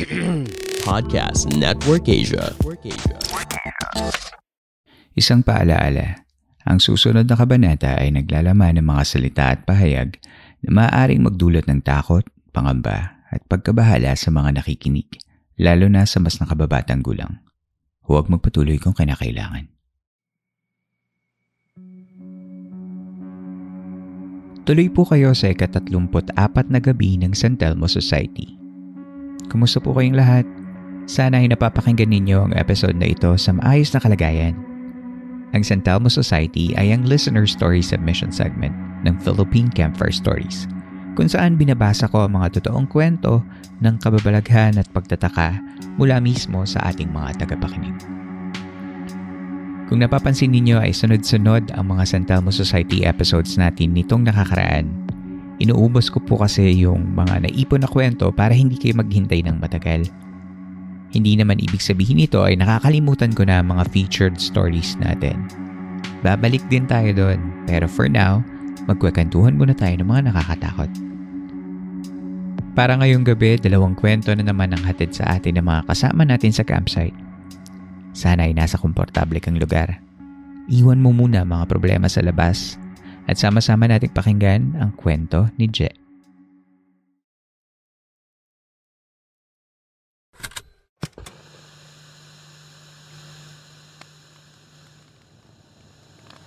Podcast Network Asia. Isang paalaala, ang susunod na kabanata ay naglalaman ng mga salita at pahayag na maaaring magdulot ng takot, pangamba at pagkabahala sa mga nakikinig, lalo na sa mas nakababatang gulang. Huwag magpatuloy kung kinakailangan. Tuloy po kayo sa ikatatlumput-apat na gabi ng San Telmo Society. Kumusta po kayong lahat? Sana ay napapakinggan ninyo ang episode na ito sa maayos na kalagayan. Ang San Telmo Society ay ang listener story submission segment ng Philippine Campfire Stories kung saan binabasa ko ang mga totoong kwento ng kababalaghan at pagtataka mula mismo sa ating mga tagapakinig. Kung napapansin ninyo ay sunod-sunod ang mga San Telmo Society episodes natin nitong nakakaraan Inuubos ko po kasi yung mga naipon na kwento para hindi kayo maghintay ng matagal. Hindi naman ibig sabihin nito ay nakakalimutan ko na mga featured stories natin. Babalik din tayo doon, pero for now, magkwekantuhan muna tayo ng mga nakakatakot. Para ngayong gabi, dalawang kwento na naman ang hatid sa atin ng mga kasama natin sa campsite. Sana ay nasa komportable kang lugar. Iwan mo muna mga problema sa labas at sama-sama nating pakinggan ang kwento ni Je.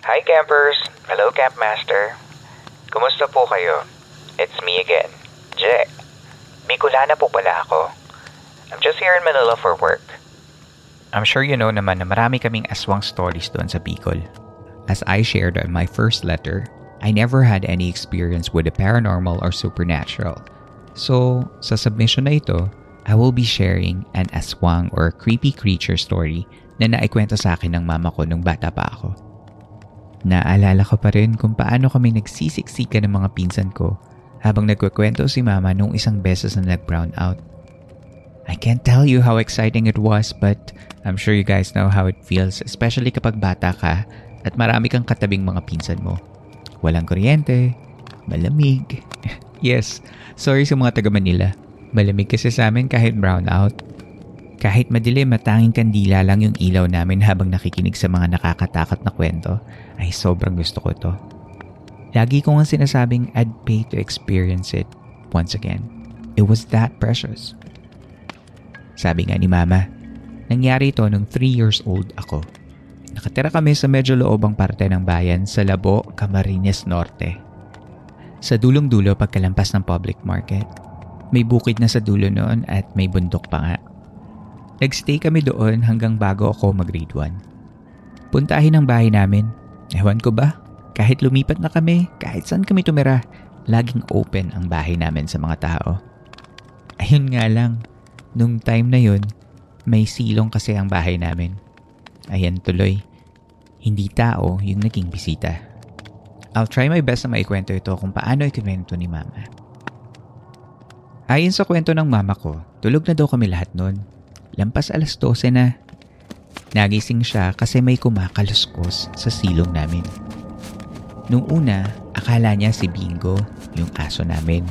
Hi campers! Hello campmaster! Kumusta po kayo? It's me again, Je. Bicolana po pala ako. I'm just here in Manila for work. I'm sure you know naman na marami kaming aswang stories doon sa Bicol. As I shared in my first letter, I never had any experience with the paranormal or supernatural. So, sa submission na ito, I will be sharing an aswang or creepy creature story na naikwento sa akin ng mama ko nung bata pa ako. Naalala ko pa rin kung paano kami nagsisiksikan ng mga pinsan ko habang nagkukwento si mama nung isang beses na nag-brown out. I can't tell you how exciting it was but I'm sure you guys know how it feels especially kapag bata ka at marami kang katabing mga pinsan mo. Walang kuryente, malamig. yes, sorry sa mga taga Manila. Malamig kasi sa amin kahit brown out. Kahit madilim at tanging kandila lang yung ilaw namin habang nakikinig sa mga nakakatakot na kwento, ay sobrang gusto ko to. Lagi ko nga sinasabing I'd pay to experience it once again. It was that precious. Sabi nga ni Mama, nangyari ito nung 3 years old ako. Nakatira kami sa medyo loobang parte ng bayan sa Labo, Camarines Norte. Sa dulong-dulo pagkalampas ng public market. May bukid na sa dulo noon at may bundok pa nga. Nagstay kami doon hanggang bago ako mag-grade 1. Puntahin ang bahay namin. Ewan ko ba, kahit lumipat na kami, kahit saan kami tumira, laging open ang bahay namin sa mga tao. Ayun nga lang, nung time na yun, may silong kasi ang bahay namin. Ayan tuloy, hindi tao yung naging bisita. I'll try my best na maikwento ito kung paano ikwento ni mama. Ayon sa kwento ng mama ko, tulog na daw kami lahat noon. Lampas alas 12 na. Nagising siya kasi may kumakaluskos sa silong namin. Nung una, akala niya si Bingo, yung aso namin.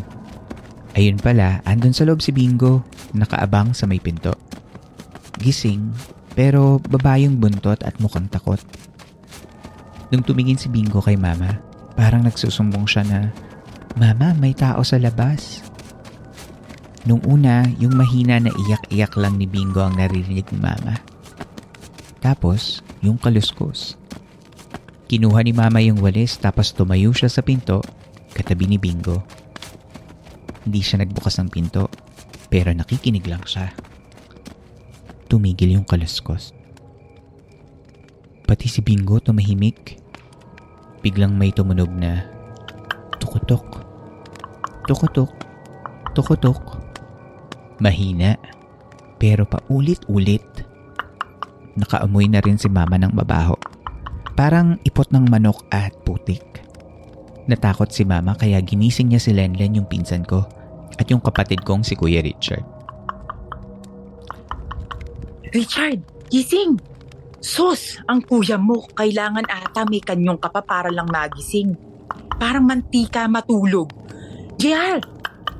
Ayun pala, andun sa loob si Bingo, nakaabang sa may pinto. Gising, pero babayong buntot at mukhang takot. Nung tumingin si Bingo kay mama, parang nagsusumbong siya na, Mama, may tao sa labas. Nung una, yung mahina na iyak-iyak lang ni Bingo ang naririnig ni mama. Tapos, yung kaluskos. Kinuha ni mama yung walis tapos tumayo siya sa pinto katabi ni Bingo. Hindi siya nagbukas ng pinto pero nakikinig lang siya. Tumigil yung kaluskos. Pati si Bingo tumahimik. biglang may tumunog na tukutok, tukutok, tukutok. Mahina, pero paulit-ulit. Nakaamoy na rin si mama ng mabaho. Parang ipot ng manok at putik. Natakot si mama kaya ginising niya si Lenlen yung pinsan ko at yung kapatid kong si Kuya Richard. Richard, gising! Sus, ang kuya mo, kailangan ata may kanyong ka pa para lang magising. Parang mantika matulog. JR,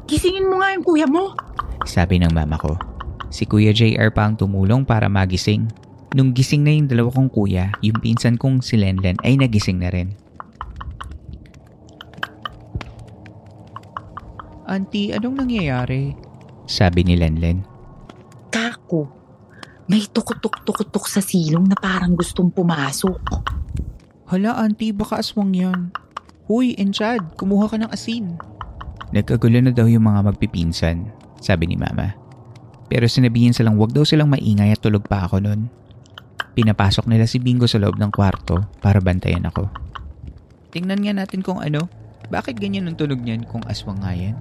gisingin mo nga yung kuya mo. Sabi ng mama ko. Si Kuya JR pa ang tumulong para magising. Nung gising na yung dalawa kong kuya, yung pinsan kong si Lenlen ay nagising na rin. Auntie, anong nangyayari? Sabi ni Lenlen. Kako, may tukutok-tukutok sa silong na parang gustong pumasok. Hala, auntie, baka aswang yan. Huy, Enchad, kumuha ka ng asin. Nagkagulo na daw yung mga magpipinsan, sabi ni mama. Pero sinabihin silang wag daw silang maingay at tulog pa ako nun. Pinapasok nila si Bingo sa loob ng kwarto para bantayan ako. Tingnan nga natin kung ano. Bakit ganyan ang tunog niyan kung aswang nga yan?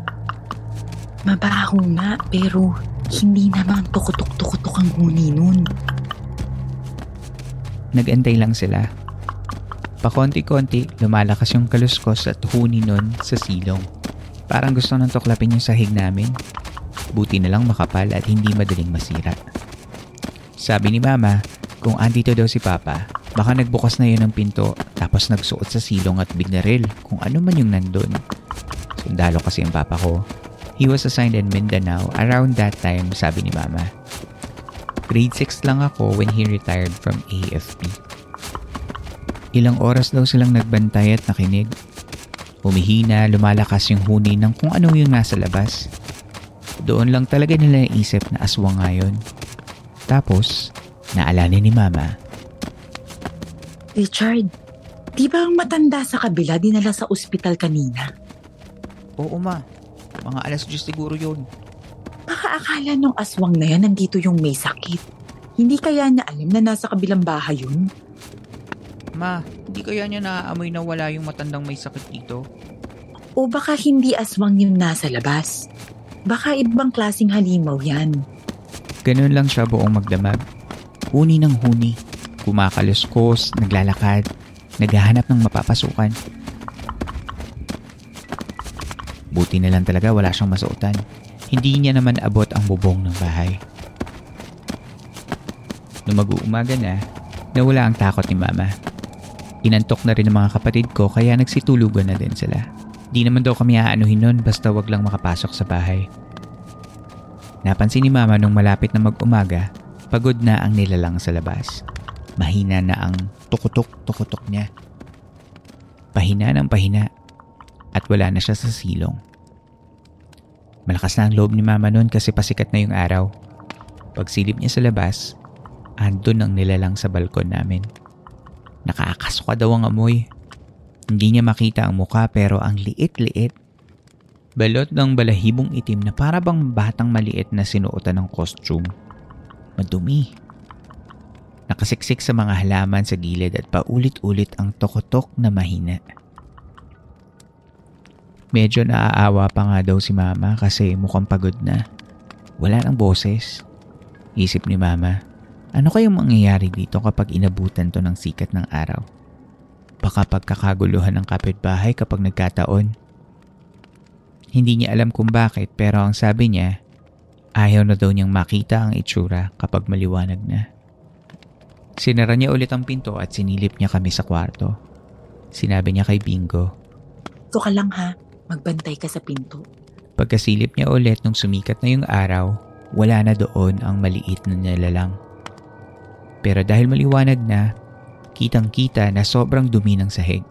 Mabaho nga, pero hindi naman tukutok-tukutok ang huni nun. Nagantay lang sila. Pakonti-konti, lumalakas yung kaluskos at huni nun sa silong. Parang gusto nang tuklapin yung sahig namin. Buti na lang makapal at hindi madaling masira. Sabi ni Mama, kung andito daw si Papa, baka nagbukas na yun ng pinto tapos nagsuot sa silong at binaril kung ano man yung nandun. Sundalo kasi ang Papa ko. He was assigned in Mindanao around that time, sabi ni Mama. Grade 6 lang ako when he retired from AFP. Ilang oras daw silang nagbantay at nakinig. Humihina, lumalakas yung huni ng kung ano yung nasa labas. Doon lang talaga nila naisip na aswang nga yun. Tapos, naalala ni Mama. Richard, di ba ang matanda sa kabila dinala sa ospital kanina? Oo ma, mga alas 10 siguro yun. Baka akala nung aswang na yan nandito yung may sakit. Hindi kaya niya alam na nasa kabilang bahay yun? Ma, hindi kaya niya naaamoy na wala yung matandang may sakit dito? O baka hindi aswang yung nasa labas? Baka ibang klasing halimaw yan. Ganun lang siya buong magdamag. Huni ng huni. Kumakaluskos, naglalakad, naghahanap ng mapapasukan. Buti na lang talaga wala siyang masuotan. Hindi niya naman abot ang bubong ng bahay. Nung mag-uumaga na, nawala ang takot ni Mama. Inantok na rin ng mga kapatid ko kaya nagsitulugan na din sila. Di naman daw kami aanuhin nun basta wag lang makapasok sa bahay. Napansin ni Mama nung malapit na mag-umaga, pagod na ang nilalang sa labas. Mahina na ang tukutok-tukutok niya. Pahina ng pahina at wala na siya sa silong. Malakas na ang loob ni Mama noon kasi pasikat na yung araw. Pagsilip niya sa labas, andun ang nilalang sa balkon namin. Nakakasuka daw ang amoy. Hindi niya makita ang muka pero ang liit-liit. Balot ng balahibong itim na para bang batang maliit na sinuotan ng costume. Madumi. Nakasiksik sa mga halaman sa gilid at paulit-ulit ang tokotok na mahina. Medyo naaawa pa nga daw si mama kasi mukhang pagod na. Wala ng boses. Isip ni mama, ano kayang mangyayari dito kapag inabutan to ng sikat ng araw? Baka pagkakaguluhan ng kapitbahay kapag nagkataon. Hindi niya alam kung bakit pero ang sabi niya, ayaw na daw niyang makita ang itsura kapag maliwanag na. Sinara niya ulit ang pinto at sinilip niya kami sa kwarto. Sinabi niya kay Bingo, Ito ka lang ha, magbantay ka sa pinto. Pagkasilip niya ulit nung sumikat na yung araw, wala na doon ang maliit na nilalang. Pero dahil maliwanag na, kitang-kita na sobrang dumi ng sahig.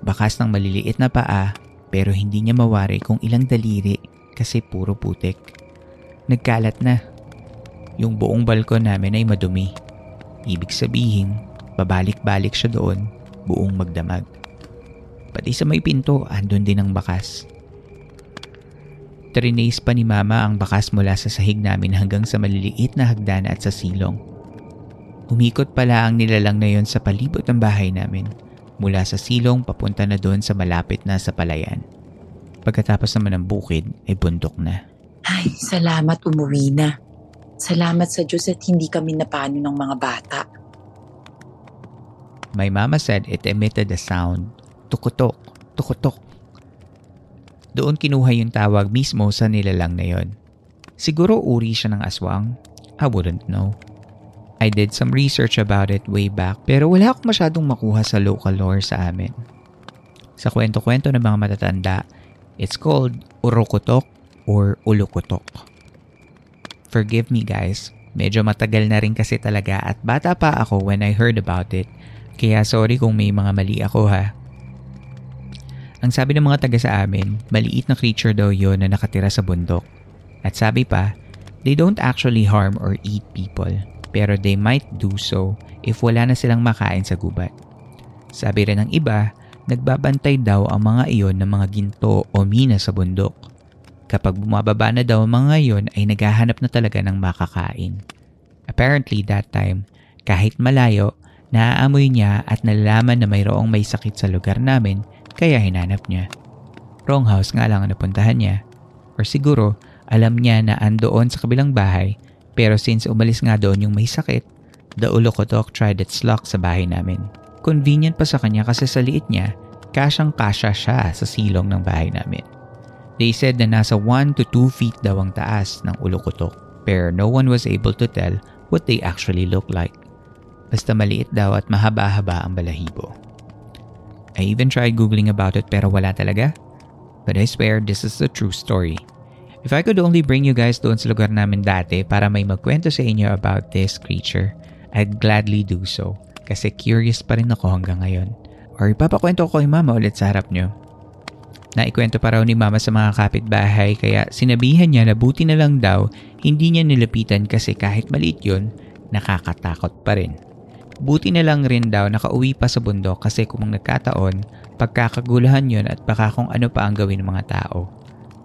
Bakas ng maliliit na paa pero hindi niya mawari kung ilang daliri kasi puro putik. Nagkalat na. Yung buong balkon namin ay madumi. Ibig sabihin, babalik-balik siya doon, buong magdamag. Pati sa may pinto, andun din ang bakas. Trinace pa ni Mama ang bakas mula sa sahig namin hanggang sa maliliit na hagdan at sa silong. Umikot pala ang nilalang na yon sa palibot ng bahay namin mula sa silong papunta na doon sa malapit na sa palayan. Pagkatapos naman ng bukid ay bundok na. Ay, salamat umuwi na. Salamat sa Diyos at hindi kami napano ng mga bata. My mama said it emitted a sound, tukutok, tukutok. Doon kinuha yung tawag mismo sa nilalang na yon. Siguro uri siya ng aswang. I wouldn't know. I did some research about it way back pero wala akong masyadong makuha sa local lore sa amin. Sa kwento-kwento ng mga matatanda, it's called Urokotok or Ulukotok. Forgive me guys, medyo matagal na rin kasi talaga at bata pa ako when I heard about it kaya sorry kung may mga mali ako ha. Ang sabi ng mga taga sa amin, maliit na creature daw yon na nakatira sa bundok. At sabi pa, they don't actually harm or eat people pero they might do so if wala na silang makain sa gubat. Sabi rin ng iba, nagbabantay daw ang mga iyon ng mga ginto o mina sa bundok. Kapag bumababa na daw ang mga iyon ay naghahanap na talaga ng makakain. Apparently that time, kahit malayo, naaamoy niya at nalalaman na mayroong may sakit sa lugar namin kaya hinanap niya. Wrong house nga lang ang napuntahan niya. Or siguro, alam niya na andoon sa kabilang bahay pero since umalis nga doon yung may sakit, the Ulukotok tried its luck sa bahay namin. Convenient pa sa kanya kasi sa liit niya, kasyang kasya siya sa silong ng bahay namin. They said na nasa 1 to 2 feet daw ang taas ng Ulukotok pero no one was able to tell what they actually look like. Basta maliit daw at mahaba-haba ang balahibo. I even tried googling about it pero wala talaga. But I swear this is the true story. If I could only bring you guys doon sa lugar namin dati para may magkwento sa inyo about this creature, I'd gladly do so kasi curious pa rin ako hanggang ngayon. Or ipapakwento ko kay mama ulit sa harap nyo. Naikwento pa raw ni mama sa mga kapitbahay kaya sinabihan niya na buti na lang daw hindi niya nilapitan kasi kahit maliit yun, nakakatakot pa rin. Buti na lang rin daw nakauwi pa sa bundok kasi kung nagkataon, pagkakagulahan yun at baka kung ano pa ang gawin ng mga tao.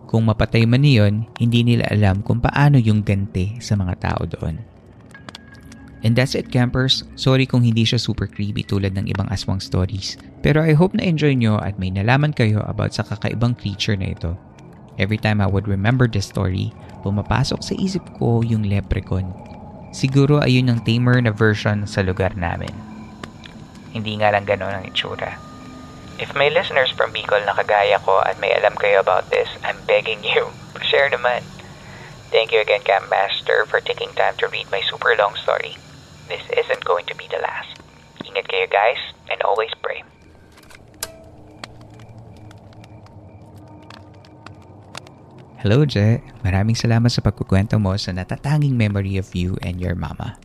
Kung mapatay man niyon, hindi nila alam kung paano yung ganti sa mga tao doon. And that's it campers. Sorry kung hindi siya super creepy tulad ng ibang aswang stories. Pero I hope na enjoy nyo at may nalaman kayo about sa kakaibang creature na ito. Every time I would remember this story, pumapasok sa isip ko yung leprechaun. Siguro ayun yung tamer na version sa lugar namin. Hindi nga lang gano'n ang itsura. If may listeners from Bicol na kagaya ko at may alam kayo about this, I'm begging you, share naman. Thank you again, Camp Master, for taking time to read my super long story. This isn't going to be the last. Ingat kayo guys, and always pray. Hello, Je. Maraming salamat sa pagkukwento mo sa natatanging memory of you and your mama.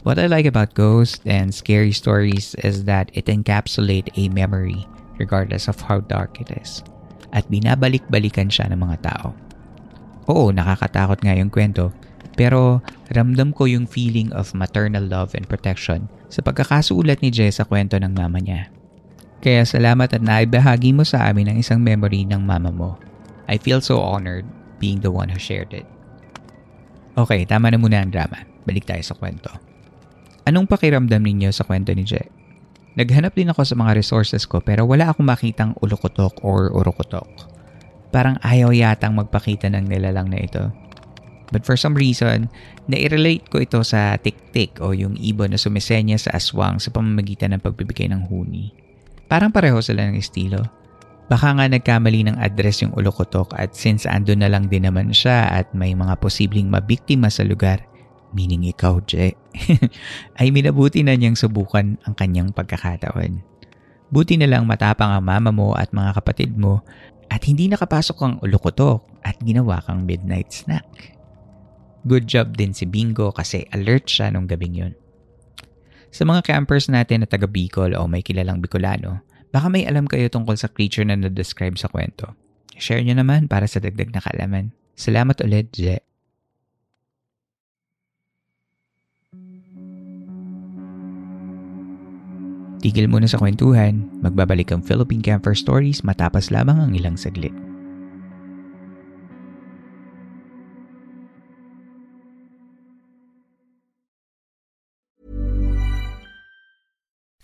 What I like about ghosts and scary stories is that it encapsulate a memory regardless of how dark it is. At binabalik-balikan siya ng mga tao. Oo, nakakatakot nga yung kwento, pero ramdam ko yung feeling of maternal love and protection sa pagkakasulat ni Jess sa kwento ng mama niya. Kaya salamat at naibahagi mo sa amin ang isang memory ng mama mo. I feel so honored being the one who shared it. Okay, tama na muna ang drama. Balik tayo sa kwento. Anong pakiramdam ninyo sa kwento ni Je? Naghanap din ako sa mga resources ko pero wala akong makitang ulukotok or urukotok. Parang ayaw yatang magpakita ng nilalang na ito. But for some reason, nai-relate ko ito sa tik-tik o yung ibon na sumisenya sa aswang sa pamamagitan ng pagbibigay ng huni. Parang pareho sila ng estilo. Baka nga nagkamali ng address yung ulukotok at since ando na lang din naman siya at may mga posibleng mabiktima sa lugar, meaning ikaw, Je, ay minabuti na niyang subukan ang kanyang pagkakataon. Buti na lang matapang ang mama mo at mga kapatid mo at hindi nakapasok ang ulukotok at ginawa kang midnight snack. Good job din si Bingo kasi alert siya nung gabing yun. Sa mga campers natin na taga Bicol o may kilalang Bicolano, baka may alam kayo tungkol sa creature na na-describe sa kwento. Share nyo naman para sa dagdag na kaalaman. Salamat ulit, Je. Tigil muna sa kwentuhan, magbabalik ang Philippine Camper Stories matapos lamang ang ilang saglit.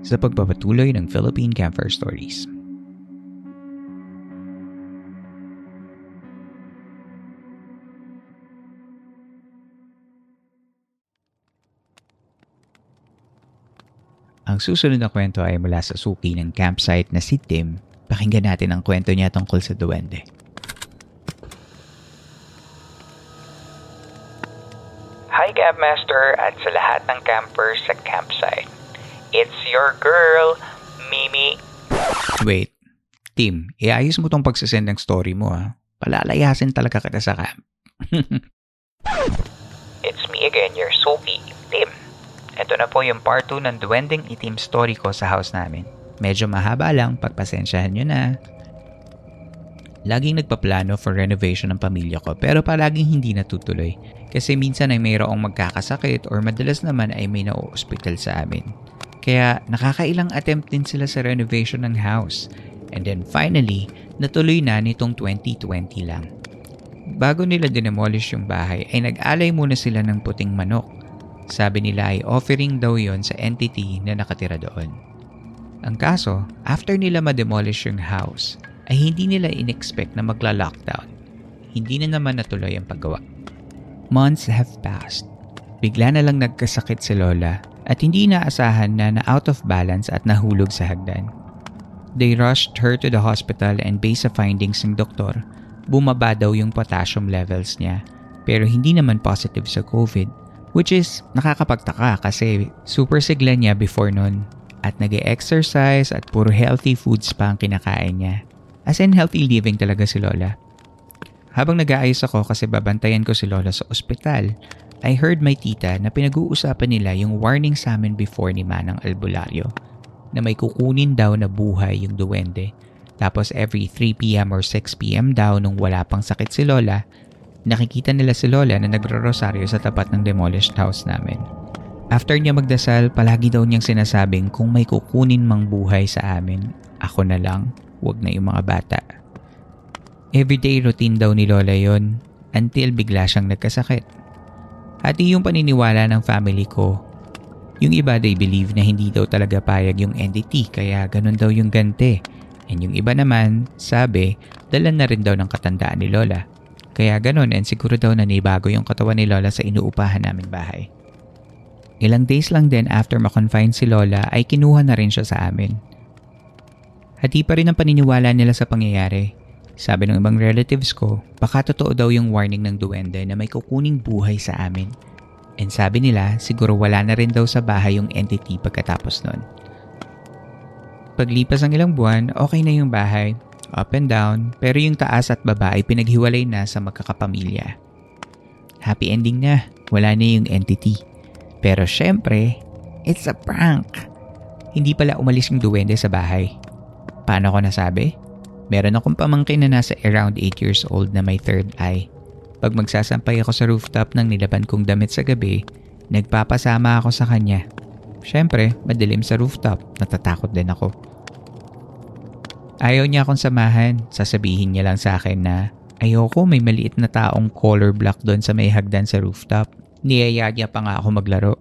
Sa pagpapatuloy ng Philippine Campfire Stories. Ang susunod na kwento ay mula sa suki ng campsite na si Tim. Pakinggan natin ang kwento niya tungkol sa duwende. Hi Campmaster at sa lahat ng campers sa campsite. It's your girl, Mimi. Wait, Tim, iayos mo tong pagsasend ng story mo ha. Palalayasin talaga kita sa camp. It's me again, your Suki, Tim. Ito na po yung part 2 ng Duwending Itim story ko sa house namin. Medyo mahaba lang, pagpasensyahan nyo na. Laging nagpaplano for renovation ng pamilya ko pero palaging hindi natutuloy kasi minsan ay mayroong magkakasakit or madalas naman ay may na-hospital sa amin. Kaya nakakailang attempt din sila sa renovation ng house. And then finally, natuloy na nitong 2020 lang. Bago nila dinemolish yung bahay ay nag-alay muna sila ng puting manok. Sabi nila ay offering daw yon sa entity na nakatira doon. Ang kaso, after nila ma-demolish yung house, ay hindi nila in-expect na magla-lockdown. Hindi na naman natuloy ang paggawa. Months have passed. Bigla na lang nagkasakit si Lola at hindi naasahan na na out of balance at nahulog sa hagdan. They rushed her to the hospital and based sa findings ng doktor, bumaba daw yung potassium levels niya pero hindi naman positive sa COVID which is nakakapagtaka kasi super sigla niya before nun at nag exercise at puro healthy foods pa ang kinakain niya. As in healthy living talaga si Lola. Habang nag-aayos ako kasi babantayan ko si Lola sa ospital, I heard my tita na pinag-uusapan nila yung warning sa amin before ni Manang Albularyo na may kukunin daw na buhay yung duwende. Tapos every 3pm or 6pm daw nung wala pang sakit si Lola, nakikita nila si Lola na nagro-rosaryo sa tapat ng demolished house namin. After niya magdasal, palagi daw niyang sinasabing kung may kukunin mang buhay sa amin, ako na lang, wag na yung mga bata. Everyday routine daw ni Lola yon until bigla siyang nagkasakit. At yung paniniwala ng family ko. Yung iba they believe na hindi daw talaga payag yung entity kaya ganun daw yung gante. And yung iba naman, sabi, dala na rin daw ng katandaan ni Lola. Kaya ganun and siguro daw na nibago yung katawan ni Lola sa inuupahan namin bahay. Ilang days lang din after makonfine si Lola ay kinuha na rin siya sa amin. Hati pa rin ang paniniwala nila sa pangyayari. Sabi ng ibang relatives ko, baka totoo daw yung warning ng duwende na may kukuning buhay sa amin. And sabi nila, siguro wala na rin daw sa bahay yung entity pagkatapos nun. Paglipas ng ilang buwan, okay na yung bahay, up and down, pero yung taas at baba ay pinaghiwalay na sa magkakapamilya. Happy ending na, wala na yung entity. Pero syempre, it's a prank. Hindi pala umalis yung duwende sa bahay. Paano ko nasabi? Meron akong pamangkin na nasa around 8 years old na may third eye. Pag magsasampay ako sa rooftop ng nilaban kong damit sa gabi, nagpapasama ako sa kanya. Siyempre, madilim sa rooftop, natatakot din ako. Ayaw niya akong samahan, sasabihin niya lang sa akin na ayoko may maliit na taong color block doon sa may hagdan sa rooftop. Niyaya niya pa nga ako maglaro.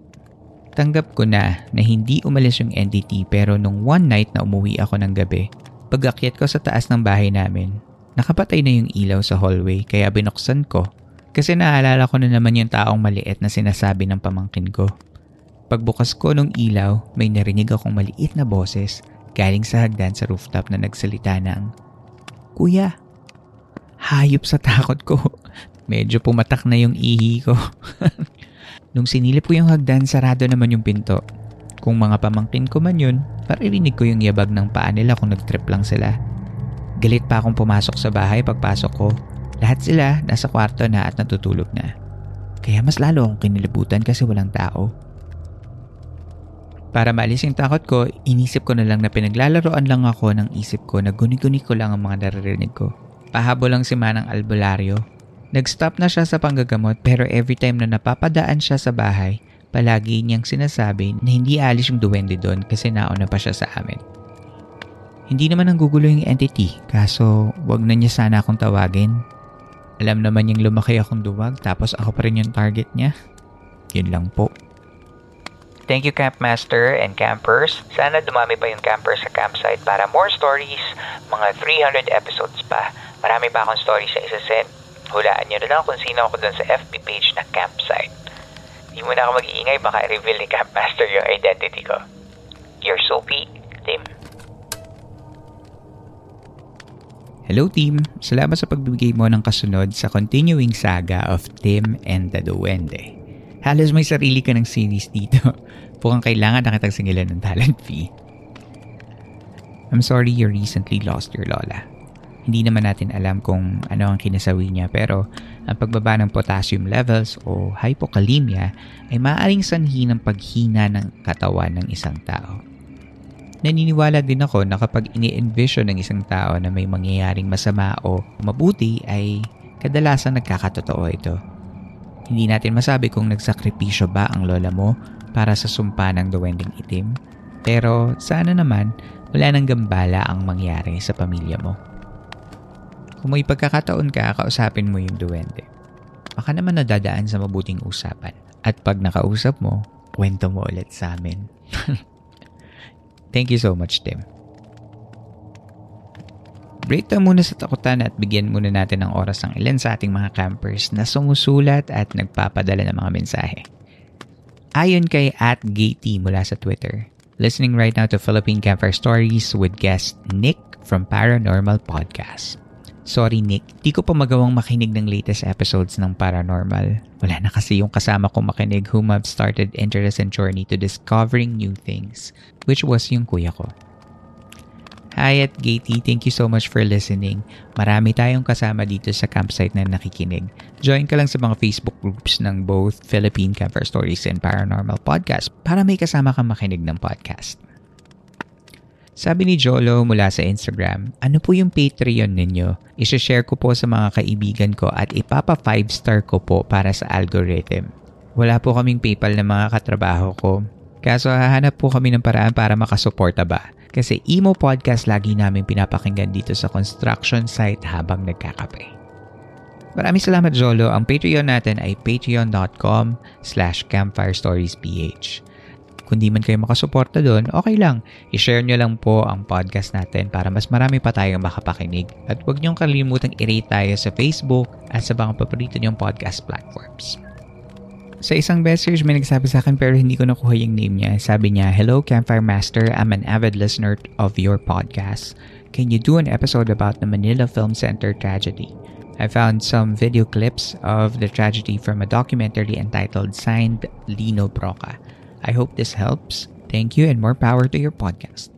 Tanggap ko na na hindi umalis yung entity pero nung one night na umuwi ako ng gabi, pag-akyat ko sa taas ng bahay namin, Nakapatay na yung ilaw sa hallway kaya binuksan ko kasi naalala ko na naman yung taong maliit na sinasabi ng pamangkin ko. Pagbukas ko ng ilaw, may narinig akong maliit na boses galing sa hagdan sa rooftop na nagsalita ng, Kuya, hayop sa takot ko. Medyo pumatak na yung ihi ko. Nung sinilip ko yung hagdan, sarado naman yung pinto. Kung mga pamangkin ko man yun, paririnig ko yung yabag ng paa nila kung nag-trip lang sila. Galit pa akong pumasok sa bahay pagpasok ko. Lahat sila nasa kwarto na at natutulog na. Kaya mas lalo akong kinilibutan kasi walang tao. Para maalis yung takot ko, inisip ko na lang na pinaglalaroan lang ako ng isip ko na guni-guni ko lang ang mga naririnig ko. Pahabo lang si Manang albularyo. Nag-stop na siya sa panggagamot pero every time na napapadaan siya sa bahay, palagi niyang sinasabi na hindi alis yung duwende doon kasi nauna pa siya sa amin. Hindi naman ang gugulo yung entity, kaso wag na niya sana akong tawagin. Alam naman niyang lumaki akong duwag tapos ako pa rin yung target niya. Yun lang po. Thank you Campmaster and campers. Sana dumami pa yung campers sa campsite para more stories, mga 300 episodes pa. Marami pa akong stories sa isa-send. Hulaan niyo na lang kung sino ako dun sa FB page na campsite. Hindi mo na ako mag-iingay, baka i-reveal ni Campmaster yung identity ko. Your Soapy, Tim. Hello team! Salamat sa pagbibigay mo ng kasunod sa continuing saga of Tim and the Duwende. Halos may sarili ka ng series dito. Mukhang kailangan na kitang singilan ng talent fee. I'm sorry you recently lost your lola. Hindi naman natin alam kung ano ang kinasawi niya pero ang pagbaba ng potassium levels o hypokalemia ay maaaring sanhi ng paghina ng katawan ng isang tao. Naniniwala din ako na kapag ini-envision ng isang tao na may mangyayaring masama o mabuti ay kadalasan nagkakatotoo ito. Hindi natin masabi kung nagsakripisyo ba ang lola mo para sa sumpa ng duwending itim. Pero sana naman wala nang gambala ang mangyari sa pamilya mo. Kung may pagkakataon ka, kausapin mo yung duwende. Baka naman nadadaan sa mabuting usapan. At pag nakausap mo, kwento mo ulit sa amin. Thank you so much, Tim. Break tayo muna sa takutan at bigyan muna natin ng oras ng ilan sa ating mga campers na sumusulat at nagpapadala ng mga mensahe. Ayon kay at Gaty mula sa Twitter, listening right now to Philippine Campfire Stories with guest Nick from Paranormal Podcast. Sorry Nick, di ko pa magawang makinig ng latest episodes ng Paranormal. Wala na kasi yung kasama kong makinig whom I've started interesting journey to discovering new things, which was yung kuya ko. Hi at Gaty, thank you so much for listening. Marami tayong kasama dito sa campsite na nakikinig. Join ka lang sa mga Facebook groups ng both Philippine Campfire Stories and Paranormal Podcast para may kasama kang makinig ng podcast. Sabi ni Jolo mula sa Instagram, ano po yung Patreon ninyo? Isha-share ko po sa mga kaibigan ko at ipapa 5 star ko po para sa algorithm. Wala po kaming PayPal na mga katrabaho ko. Kaso hahanap po kami ng paraan para makasuporta ba? Kasi emo podcast lagi namin pinapakinggan dito sa construction site habang nagkakape. Maraming salamat Jolo. Ang Patreon natin ay patreon.com slash campfirestoriesph. Kung di man kayo makasuporta doon, okay lang. I-share nyo lang po ang podcast natin para mas marami pa tayong makapakinig. At huwag niyong kalimutang i-rate tayo sa Facebook at sa mga paborito niyong podcast platforms. Sa isang message, may nagsabi sa akin pero hindi ko nakuha yung name niya. Sabi niya, Hello Campfire Master, I'm an avid listener of your podcast. Can you do an episode about the Manila Film Center tragedy? I found some video clips of the tragedy from a documentary entitled Signed Lino Broca. I hope this helps. Thank you and more power to your podcast.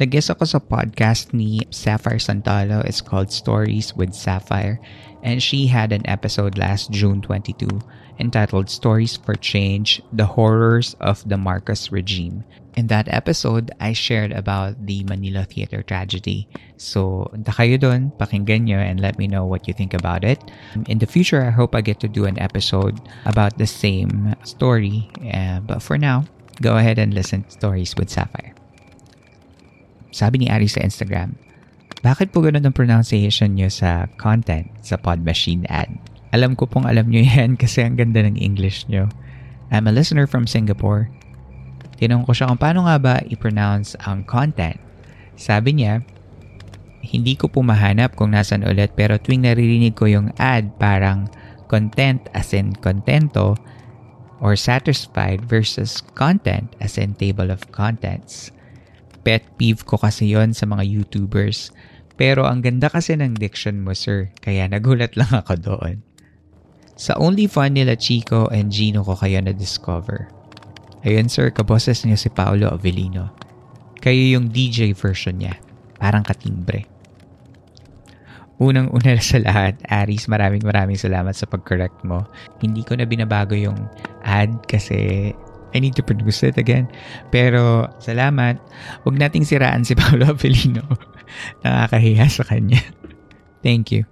Nag-guest ako sa podcast ni Sapphire Santalo. It's called Stories with Sapphire. And she had an episode last June 22 entitled Stories for Change The Horrors of the Marcos Regime. In that episode, I shared about the Manila Theater tragedy. So, kayo dun, pakinggan nyo, and let me know what you think about it. In the future, I hope I get to do an episode about the same story. Uh, but for now, go ahead and listen to Stories with Sapphire. Sabi ni Ari sa Instagram, bakit po ganun ang pronunciation nyo sa content sa Pod Machine ad? Alam ko pong alam nyo yan kasi ang ganda ng English nyo. I'm a listener from Singapore. Tinanong ko siya kung paano nga ba i-pronounce ang content. Sabi niya, hindi ko po mahanap kung nasan ulit pero tuwing naririnig ko yung ad parang content as in contento or satisfied versus content as in table of contents. Pet peeve ko kasi yon sa mga YouTubers. Pero ang ganda kasi ng diction mo sir, kaya nagulat lang ako doon. Sa only fun nila Chico and Gino ko kayo na-discover. Ayun sir, kaboses niya si Paolo Avellino. Kayo yung DJ version niya. Parang katimbre. Unang-una sa lahat, Aris, maraming maraming salamat sa pag-correct mo. Hindi ko na binabago yung ad kasi I need to produce it again. Pero salamat. Huwag nating siraan si Paolo Avellino. Nakakahiya sa kanya. Thank you.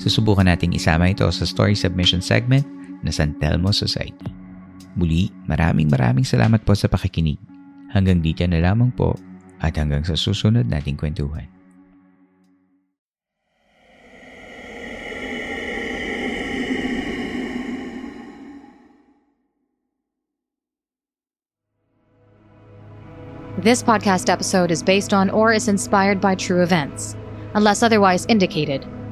Susubukan nating isama ito sa story submission segment na San Telmo Society. Muli, maraming maraming salamat po sa pakikinig. Hanggang dito na lamang po at hanggang sa susunod nating kwentuhan. This podcast episode is based on or is inspired by true events. Unless otherwise indicated,